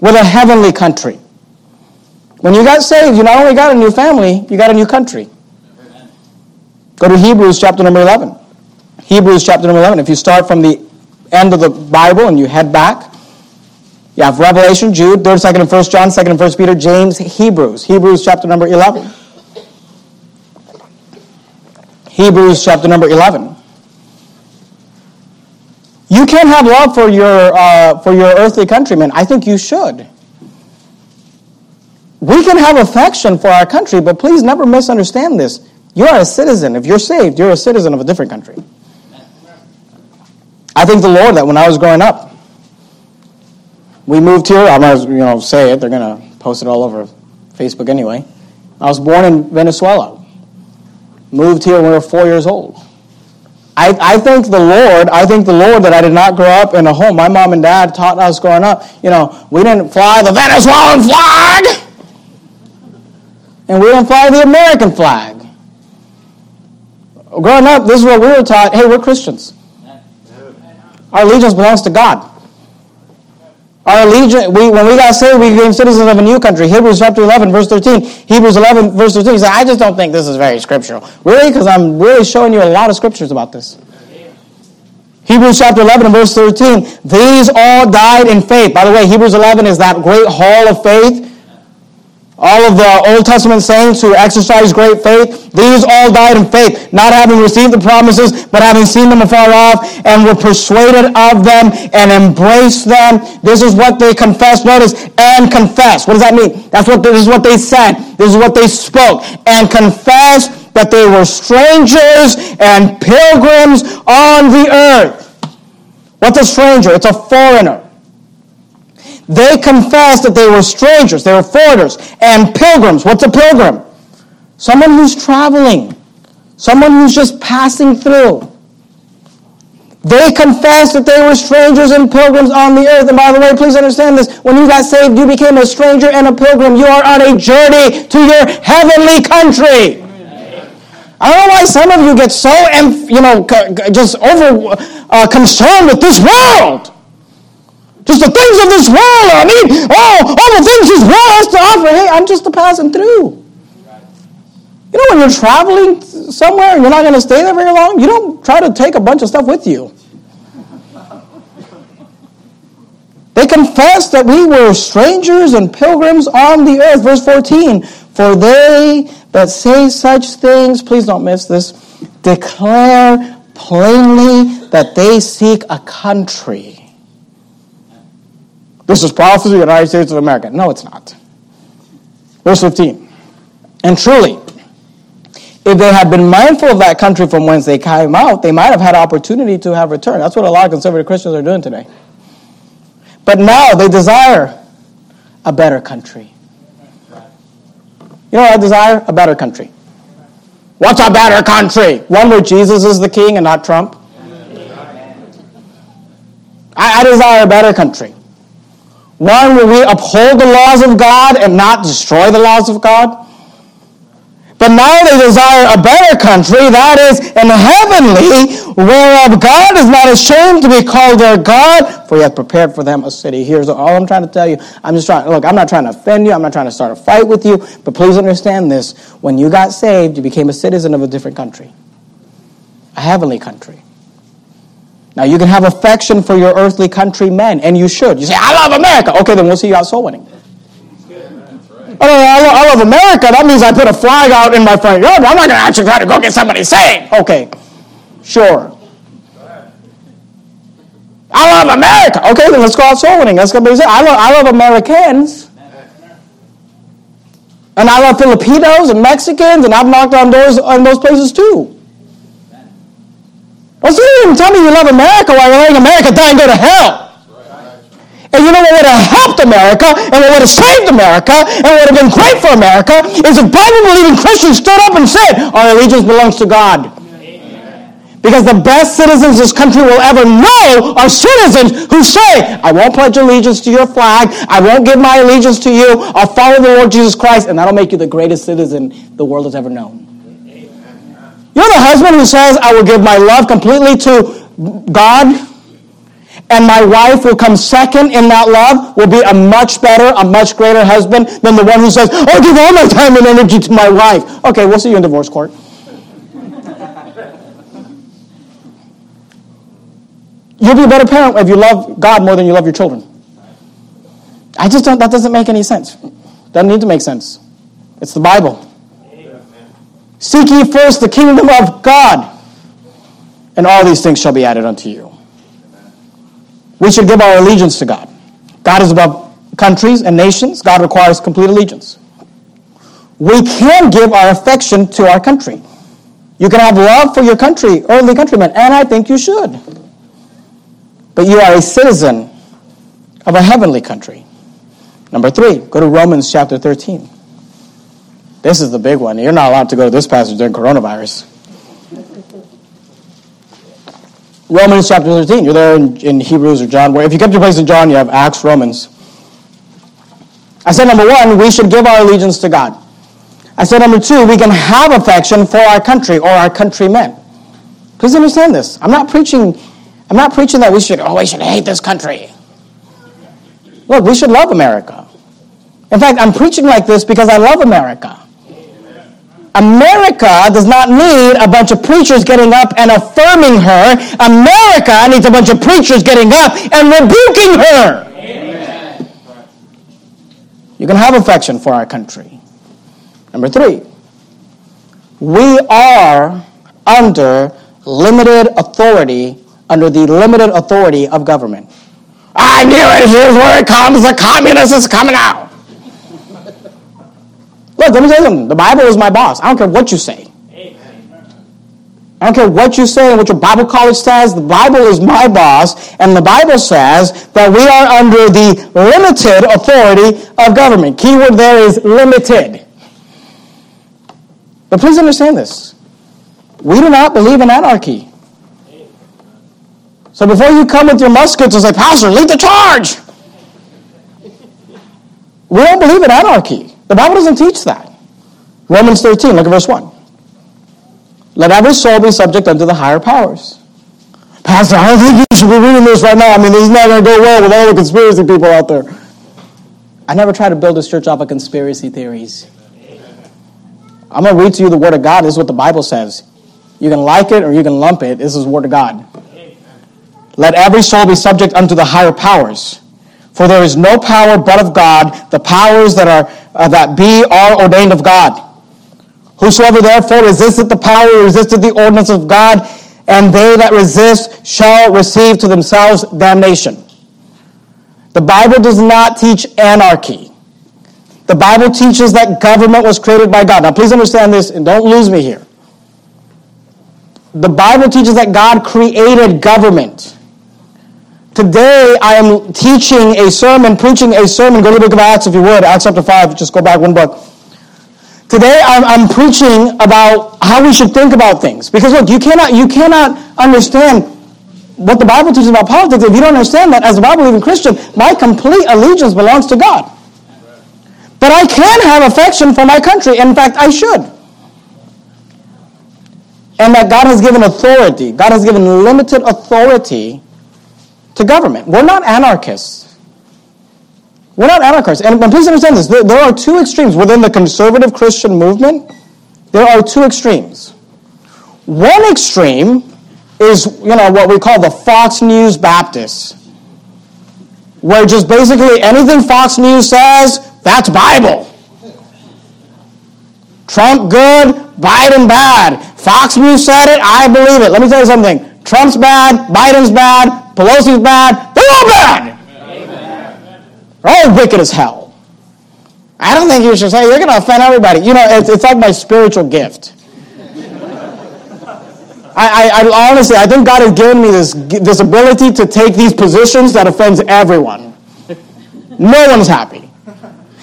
With a heavenly country. When you got saved, you not only got a new family, you got a new country. Go to Hebrews chapter number 11. Hebrews chapter number 11. If you start from the end of the Bible and you head back, you have Revelation, Jude, 3rd, 2nd, and 1st John, 2nd and 1st Peter, James, Hebrews. Hebrews chapter number 11. Hebrews chapter number 11. You can't have love for your, uh, for your earthly countrymen. I think you should. We can have affection for our country, but please never misunderstand this. You are a citizen. If you're saved, you're a citizen of a different country. I think the Lord that when I was growing up, we moved here. I'm going to you know, say it. They're going to post it all over Facebook anyway. I was born in Venezuela. Moved here when we were four years old. I, I thank the Lord. I thank the Lord that I did not grow up in a home. My mom and dad taught us growing up. You know, we didn't fly the Venezuelan flag, and we didn't fly the American flag. Growing up, this is what we were taught. Hey, we're Christians. Our allegiance belongs to God. Our allegiance, we, when we got saved, we became citizens of a new country. Hebrews chapter 11, verse 13. Hebrews 11, verse 13. He said, I just don't think this is very scriptural. Really? Because I'm really showing you a lot of scriptures about this. Hebrews chapter 11 and verse 13. These all died in faith. By the way, Hebrews 11 is that great hall of faith all of the Old Testament saints who exercised great faith, these all died in faith, not having received the promises, but having seen them afar off, and were persuaded of them and embraced them. This is what they confessed. Notice, and confess. What does that mean? That's what this is what they said. This is what they spoke. And confessed that they were strangers and pilgrims on the earth. What's a stranger? It's a foreigner. They confessed that they were strangers, they were foreigners, and pilgrims. What's a pilgrim? Someone who's traveling, someone who's just passing through. They confessed that they were strangers and pilgrims on the earth. And by the way, please understand this. When you got saved, you became a stranger and a pilgrim. You are on a journey to your heavenly country. I don't know why some of you get so, you know, just over uh, concerned with this world. Just the things of this world. I mean, oh, all the things this world has to offer. Hey, I'm just a passing through. You know, when you're traveling somewhere and you're not going to stay there very long, you don't try to take a bunch of stuff with you. They confessed that we were strangers and pilgrims on the earth. Verse 14. For they that say such things, please don't miss this, declare plainly that they seek a country this is prophecy of the United States of America. No, it's not. Verse 15. And truly, if they had been mindful of that country from whence they came out, they might have had opportunity to have returned. That's what a lot of conservative Christians are doing today. But now they desire a better country. You know what I desire? A better country. What's a better country? One where Jesus is the king and not Trump. I, I desire a better country. One will we uphold the laws of God and not destroy the laws of God. But now they desire a better country, that is, an heavenly, whereof God is not ashamed to be called their God, for he hath prepared for them a city. Here's all I'm trying to tell you. I'm just trying, look, I'm not trying to offend you. I'm not trying to start a fight with you. But please understand this. When you got saved, you became a citizen of a different country, a heavenly country. Now, you can have affection for your earthly countrymen, and you should. You say, I love America. Okay, then we'll see you out soul winning. Oh, I, love, I love America. That means I put a flag out in my front yard. I'm not going to actually try to go get somebody saved. Okay, sure. I love America. Okay, then let's go out soul winning. That's going to be I love, I love Americans. And I love Filipinos and Mexicans, and I've knocked on doors in those places too. Well, so you didn't tell me you love America while you're letting America die and go to hell. And you know what would have helped America and what would have saved America and what would have been great for America is if Bible-believing Christians stood up and said, our allegiance belongs to God. Because the best citizens this country will ever know are citizens who say, I won't pledge allegiance to your flag. I won't give my allegiance to you. I'll follow the Lord Jesus Christ. And that'll make you the greatest citizen the world has ever known. You're the husband who says, I will give my love completely to God. And my wife will come second in that love, will be a much better, a much greater husband than the one who says, I'll give all my time and energy to my wife. Okay, we'll see you in divorce court. You'll be a better parent if you love God more than you love your children. I just don't, that doesn't make any sense. Doesn't need to make sense. It's the Bible. Seek ye first the kingdom of God, and all these things shall be added unto you. We should give our allegiance to God. God is above countries and nations. God requires complete allegiance. We can give our affection to our country. You can have love for your country, earthly countrymen, and I think you should but you are a citizen of a heavenly country. Number three, go to Romans chapter 13. This is the big one. You're not allowed to go to this passage during coronavirus. Romans chapter 13. You're there in, in Hebrews or John. Where if you kept your place in John, you have Acts, Romans. I said number one, we should give our allegiance to God. I said number two, we can have affection for our country or our countrymen. Please understand this. I'm not preaching I'm not preaching that we should, oh, we should hate this country. Look, we should love America. In fact, I'm preaching like this because I love America. America does not need a bunch of preachers getting up and affirming her. America needs a bunch of preachers getting up and rebuking her. Amen. You can have affection for our country. Number three, we are under limited authority under the limited authority of government. I knew it. Here's where it comes. The communist is coming out. Look, let me tell you something. The Bible is my boss. I don't care what you say. I don't care what you say and what your Bible college says. The Bible is my boss, and the Bible says that we are under the limited authority of government. Keyword there is limited. But please understand this. We do not believe in anarchy. So before you come with your muskets and say, Pastor, lead the charge. We don't believe in anarchy. The Bible doesn't teach that. Romans 13, look at verse 1. Let every soul be subject unto the higher powers. Pastor, I don't think you should be reading this right now. I mean, this is not going to go well with all the conspiracy people out there. I never try to build this church off of conspiracy theories. I'm going to read to you the Word of God. This is what the Bible says. You can like it or you can lump it. This is the Word of God. Let every soul be subject unto the higher powers. For there is no power but of God. The powers that are uh, that be are ordained of God. Whosoever therefore resisteth the power resisteth the ordinance of God, and they that resist shall receive to themselves damnation. The Bible does not teach anarchy. The Bible teaches that government was created by God. Now, please understand this and don't lose me here. The Bible teaches that God created government. Today, I am teaching a sermon, preaching a sermon. Go to the book of Acts if you would. Acts chapter 5. Just go back one book. Today, I'm, I'm preaching about how we should think about things. Because look, you cannot, you cannot understand what the Bible teaches about politics if you don't understand that as a Bible-believing Christian, my complete allegiance belongs to God. But I can have affection for my country. In fact, I should. And that God has given authority. God has given limited authority to government. We're not anarchists. We're not anarchists. And, please understand this. There, are two extremes within the conservative Christian movement. There are two extremes. One extreme is, you know, what we call the Fox News Baptists, where just basically anything Fox News says, that's Bible. Trump good, Biden bad. Fox News said it, I believe it. Let me tell you something. Trump's bad, Biden's bad, Pelosi's bad. They're all bad. Amen. They're all wicked as hell. I don't think you should say, you're going to offend everybody. You know, it's, it's like my spiritual gift. I, I, I, honestly, I think God has given me this, this ability to take these positions that offends everyone. No one's happy.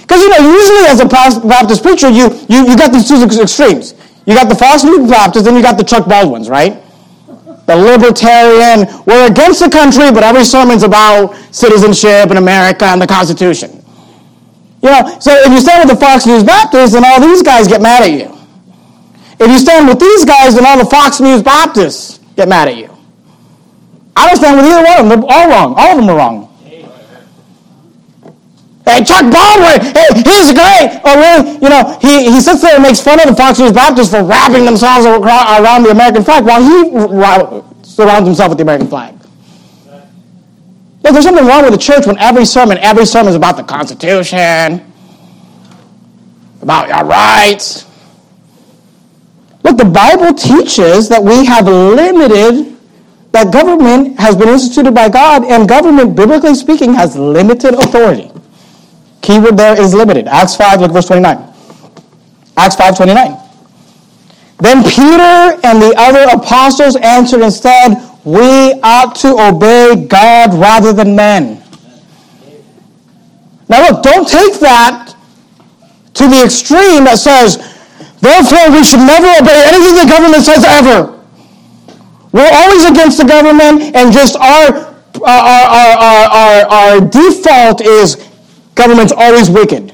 Because, you know, usually as a Baptist preacher, you, you, you got these two extremes. You got the Fox News Baptists, then you got the Chuck Baldwins, right? The libertarian, we're against the country, but every sermon's about citizenship and America and the Constitution. You know, so if you stand with the Fox News Baptists, then all these guys get mad at you. If you stand with these guys, then all the Fox News Baptists get mad at you. I don't stand with either one of them. They're all wrong. All of them are wrong. Hey, Chuck Baldwin, he's great. Oh, really? You know, he, he sits there and makes fun of the Fox News Baptists for wrapping themselves around the American flag while he surrounds himself with the American flag. Look, there's something wrong with the church when every sermon, every sermon is about the Constitution, about our rights. Look, the Bible teaches that we have limited, that government has been instituted by God, and government, biblically speaking, has limited authority. Keyword there is limited. Acts 5, look verse 29. Acts 5, 29. Then Peter and the other apostles answered and said, We ought to obey God rather than men. Now look, don't take that to the extreme that says, therefore we should never obey anything the government says ever. We're always against the government and just our, uh, our, our, our, our default is government's always wicked.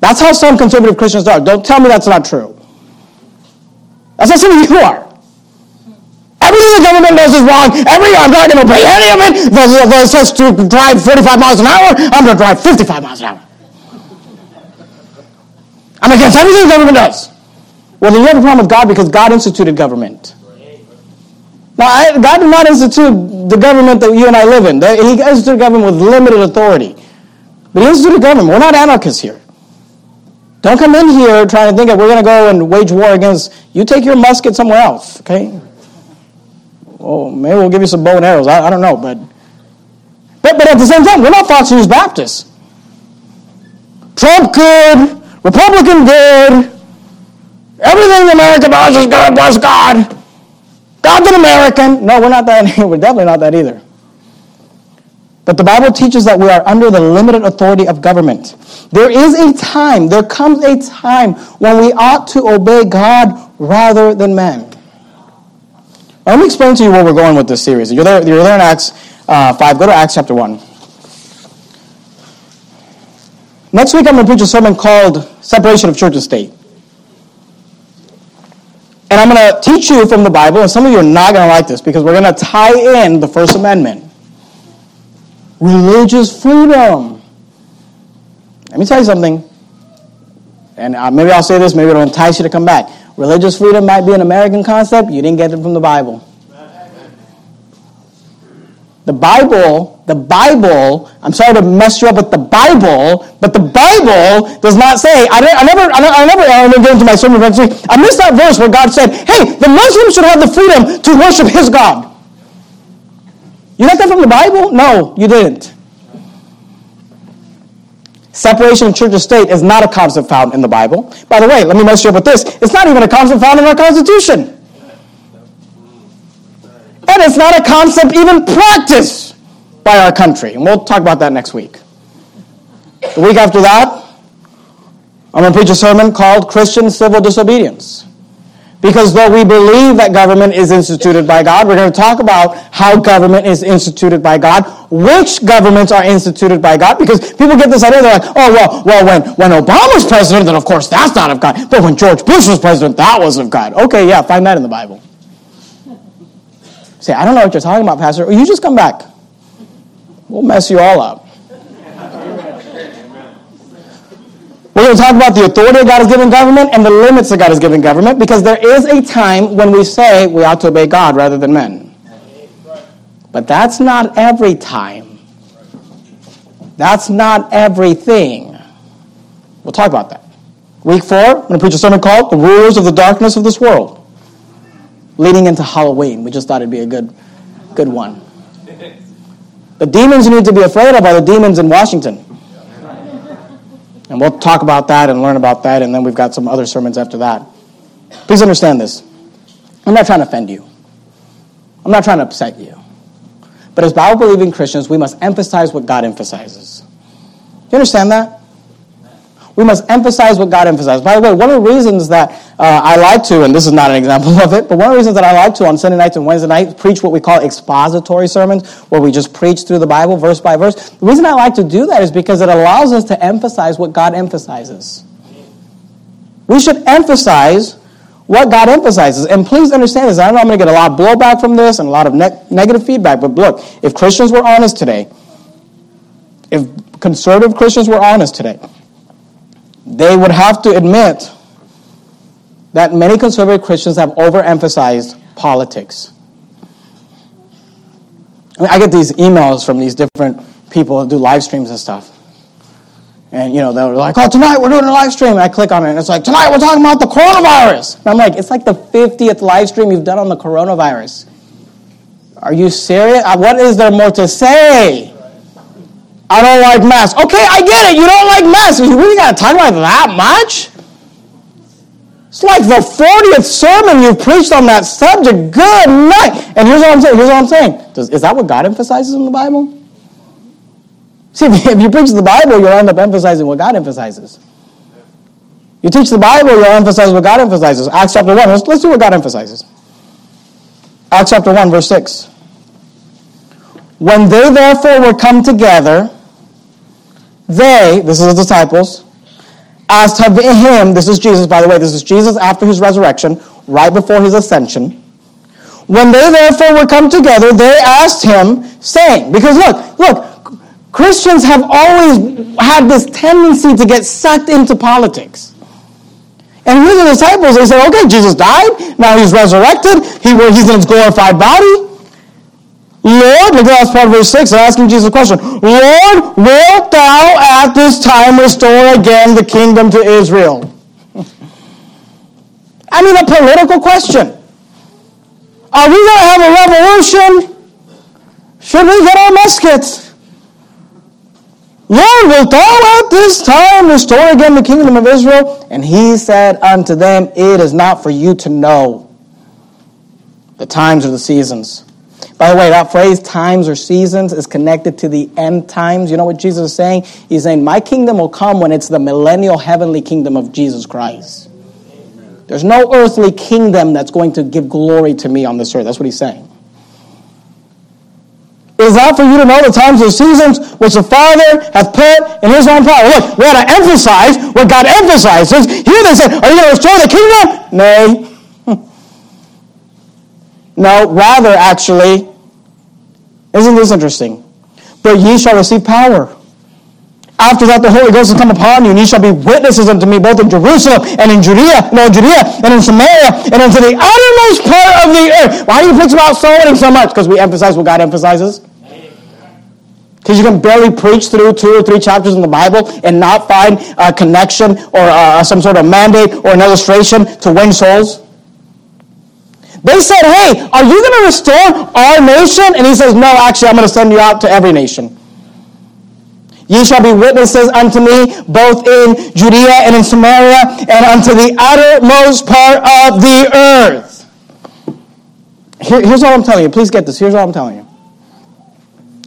That's how some conservative Christians are. Don't tell me that's not true. That's how some of you are. Everything the government does is wrong. Every I'm not going to obey any of it. If the, says to drive 45 miles an hour, I'm going to drive 55 miles an hour. I'm against everything the government does. Well, then you have a problem with God because God instituted government. Now, I, God did not institute the government that you and I live in. He instituted government with limited authority. But he instituted government. We're not anarchists here. Don't come in here trying to think that we're going to go and wage war against. You take your musket somewhere else, okay? Oh, maybe we'll give you some bow and arrows. I, I don't know, but, but but at the same time, we're not Fox News Baptists. Trump good, Republican good. Everything America does is good. Bless God. God's an American. No, we're not that. We're definitely not that either. But the Bible teaches that we are under the limited authority of government. There is a time, there comes a time when we ought to obey God rather than men. Let me explain to you where we're going with this series. You're there, you're there in Acts uh, 5. Go to Acts chapter 1. Next week, I'm going to preach a sermon called Separation of Church and State. And I'm going to teach you from the Bible, and some of you are not going to like this because we're going to tie in the First Amendment religious freedom. Let me tell you something. And uh, maybe I'll say this, maybe it'll entice you to come back. Religious freedom might be an American concept. You didn't get it from the Bible. The Bible, the Bible, I'm sorry to mess you up with the Bible, but the Bible does not say, I, I never, I never, I never, I never get into my sermon. I missed that verse where God said, hey, the Muslims should have the freedom to worship his God. You got that from the Bible? No, you didn't. Separation of church and state is not a concept found in the Bible. By the way, let me mess you up with this. It's not even a concept found in our Constitution. And it's not a concept even practiced by our country. And we'll talk about that next week. The week after that, I'm going to preach a sermon called Christian Civil Disobedience. Because though we believe that government is instituted by God, we're going to talk about how government is instituted by God, which governments are instituted by God, because people get this idea, they're like, oh, well, well when, when Obama's president, then of course that's not of God. But when George Bush was president, that was of God. Okay, yeah, find that in the Bible. Say, I don't know what you're talking about, Pastor. Or You just come back. We'll mess you all up. We're going to talk about the authority God has given government and the limits that God has given government because there is a time when we say we ought to obey God rather than men. But that's not every time. That's not everything. We'll talk about that. Week four, I'm going to preach a sermon called The Rulers of the Darkness of This World, leading into Halloween. We just thought it'd be a good, good one. The demons you need to be afraid of are the demons in Washington. And we'll talk about that and learn about that, and then we've got some other sermons after that. Please understand this. I'm not trying to offend you. I'm not trying to upset you. But as Bible believing Christians, we must emphasize what God emphasizes. Do you understand that? We must emphasize what God emphasizes. By the way, one of the reasons that uh, I like to, and this is not an example of it, but one of the reasons that I like to on Sunday nights and Wednesday nights preach what we call expository sermons, where we just preach through the Bible verse by verse. The reason I like to do that is because it allows us to emphasize what God emphasizes. We should emphasize what God emphasizes. And please understand this. I know I'm going to get a lot of blowback from this and a lot of ne- negative feedback, but look, if Christians were honest today, if conservative Christians were honest today, they would have to admit that many conservative Christians have overemphasized politics. I, mean, I get these emails from these different people who do live streams and stuff. And, you know, they're like, oh, tonight we're doing a live stream. And I click on it, and it's like, tonight we're talking about the coronavirus. And I'm like, it's like the 50th live stream you've done on the coronavirus. Are you serious? Uh, what is there more to say? I don't like masks. Okay, I get it. You don't like masks. You really got to talk about that much? It's like the 40th sermon you've preached on that subject. Good night. And here's what I'm saying. Here's what I'm saying. Does, is that what God emphasizes in the Bible? See, if you preach the Bible, you'll end up emphasizing what God emphasizes. You teach the Bible, you'll emphasize what God emphasizes. Acts chapter 1. Let's, let's see what God emphasizes. Acts chapter 1, verse 6. When they therefore were come together, they, this is the disciples, asked him, this is Jesus, by the way, this is Jesus after his resurrection, right before his ascension. When they therefore were come together, they asked him, saying, because look, look, Christians have always had this tendency to get sucked into politics. And here's the disciples, they said, okay, Jesus died, now he's resurrected, he, he's in his glorified body. Lord, look at part of verse 6, they're asking Jesus a question. Lord, wilt thou at this time restore again the kingdom to Israel? I mean, a political question. Are we going to have a revolution? Should we get our muskets? Lord, wilt thou at this time restore again the kingdom of Israel? And he said unto them, It is not for you to know the times or the seasons by the way, that phrase, times or seasons, is connected to the end times. You know what Jesus is saying? He's saying, My kingdom will come when it's the millennial heavenly kingdom of Jesus Christ. There's no earthly kingdom that's going to give glory to me on this earth. That's what he's saying. It is not for you to know the times or seasons which the Father hath put in his own power. Look, we had to emphasize what God emphasizes. Here they said, Are you going to restore the kingdom? Nay. No, rather, actually, isn't this interesting? But ye shall receive power. After that, the Holy Ghost will come upon you, and ye shall be witnesses unto me both in Jerusalem and in Judea, no, Judea and in Samaria, and unto the uttermost part of the earth. Why do you preach about soul so much? Because we emphasize what God emphasizes. Because you can barely preach through two or three chapters in the Bible and not find a connection or uh, some sort of mandate or an illustration to win souls. They said, Hey, are you going to restore our nation? And he says, No, actually, I'm going to send you out to every nation. Ye shall be witnesses unto me both in Judea and in Samaria and unto the uttermost part of the earth. Here, here's all I'm telling you. Please get this. Here's all I'm telling you.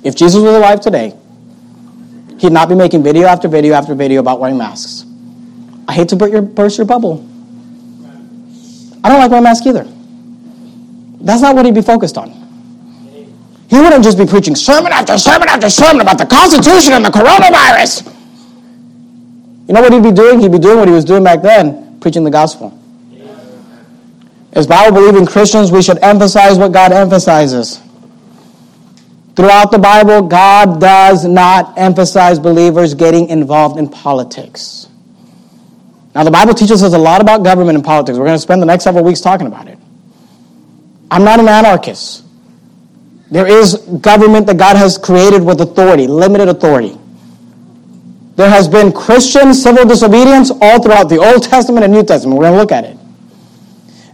If Jesus was alive today, he'd not be making video after video after video about wearing masks. I hate to burst your, burst your bubble. I don't like wearing masks either. That's not what he'd be focused on. He wouldn't just be preaching sermon after sermon after sermon about the Constitution and the coronavirus. You know what he'd be doing? He'd be doing what he was doing back then, preaching the gospel. As Bible believing Christians, we should emphasize what God emphasizes. Throughout the Bible, God does not emphasize believers getting involved in politics. Now, the Bible teaches us a lot about government and politics. We're going to spend the next several weeks talking about it. I'm not an anarchist. There is government that God has created with authority, limited authority. There has been Christian civil disobedience all throughout the Old Testament and New Testament. We're going to look at it.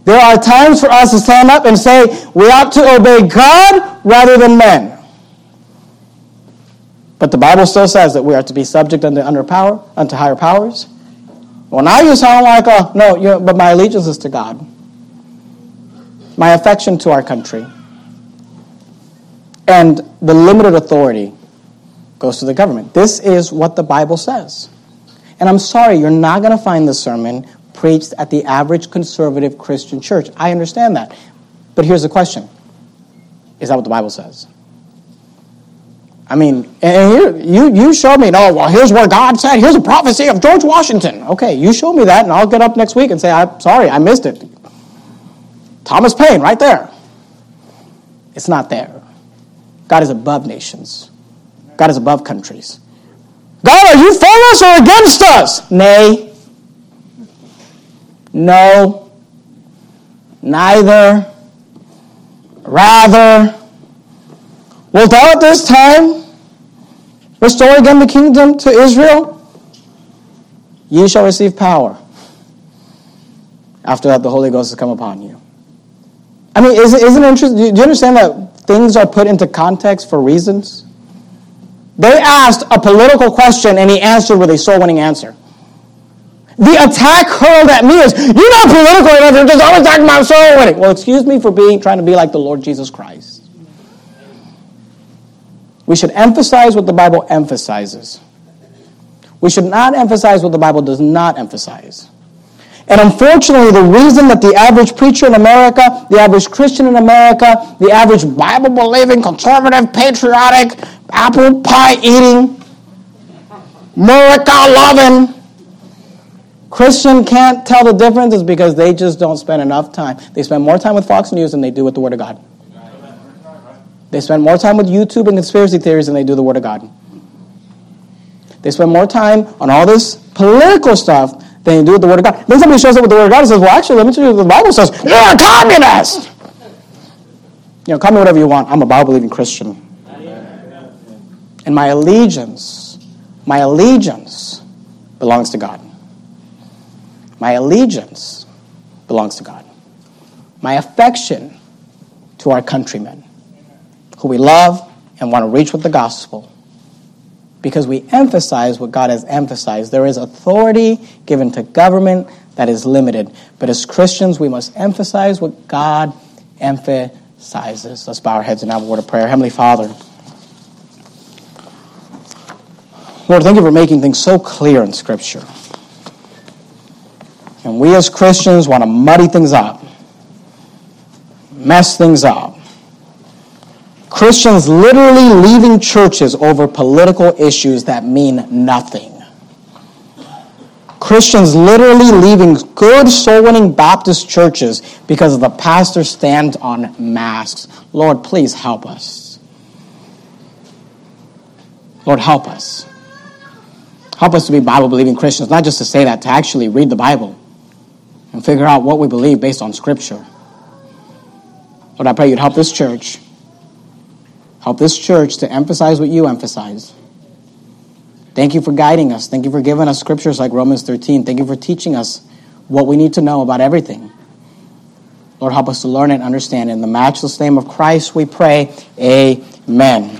There are times for us to stand up and say we ought to obey God rather than men. But the Bible still says that we are to be subject unto under power, unto higher powers. Well, now you sound like a no, you but my allegiance is to God. My affection to our country. And the limited authority goes to the government. This is what the Bible says. And I'm sorry, you're not going to find the sermon preached at the average conservative Christian church. I understand that. But here's the question Is that what the Bible says? I mean, and here, you, you show me, no, well, here's where God said, here's a prophecy of George Washington. Okay, you show me that, and I'll get up next week and say, I'm sorry, I missed it. Thomas Paine, right there. It's not there. God is above nations, God is above countries. God, are you for us or against us? Nay. No. Neither. Rather. Wilt thou at this time restore again the kingdom to Israel? Ye shall receive power. After that, the Holy Ghost has come upon you. I mean, isn't, isn't it interesting? Do you understand that things are put into context for reasons? They asked a political question and he answered with a soul winning answer. The attack hurled at me is, you're not political enough, you're just always talking about soul winning. Well, excuse me for being trying to be like the Lord Jesus Christ. We should emphasize what the Bible emphasizes. We should not emphasize what the Bible does not emphasize. And unfortunately, the reason that the average preacher in America, the average Christian in America, the average Bible believing, conservative, patriotic, apple pie eating, America loving Christian can't tell the difference is because they just don't spend enough time. They spend more time with Fox News than they do with the Word of God. They spend more time with YouTube and conspiracy theories than they do the Word of God. They spend more time on all this political stuff than they do with the Word of God. Then somebody shows up with the Word of God and says, Well, actually, let me tell you what the Bible says. You're a communist! You know, call me whatever you want. I'm a Bible believing Christian. And my allegiance, my allegiance belongs to God. My allegiance belongs to God. My affection to our countrymen who we love and want to reach with the gospel because we emphasize what God has emphasized. There is authority given to government that is limited. But as Christians, we must emphasize what God emphasizes. Let's bow our heads and have a word of prayer. Heavenly Father, Lord, thank you for making things so clear in Scripture. And we as Christians want to muddy things up, mess things up. Christians literally leaving churches over political issues that mean nothing. Christians literally leaving good soul winning Baptist churches because the pastor stands on masks. Lord, please help us. Lord, help us. Help us to be Bible believing Christians, not just to say that, to actually read the Bible and figure out what we believe based on Scripture. Lord, I pray you'd help this church Help this church to emphasize what you emphasize. Thank you for guiding us. Thank you for giving us scriptures like Romans 13. Thank you for teaching us what we need to know about everything. Lord, help us to learn and understand. In the matchless name of Christ, we pray. Amen.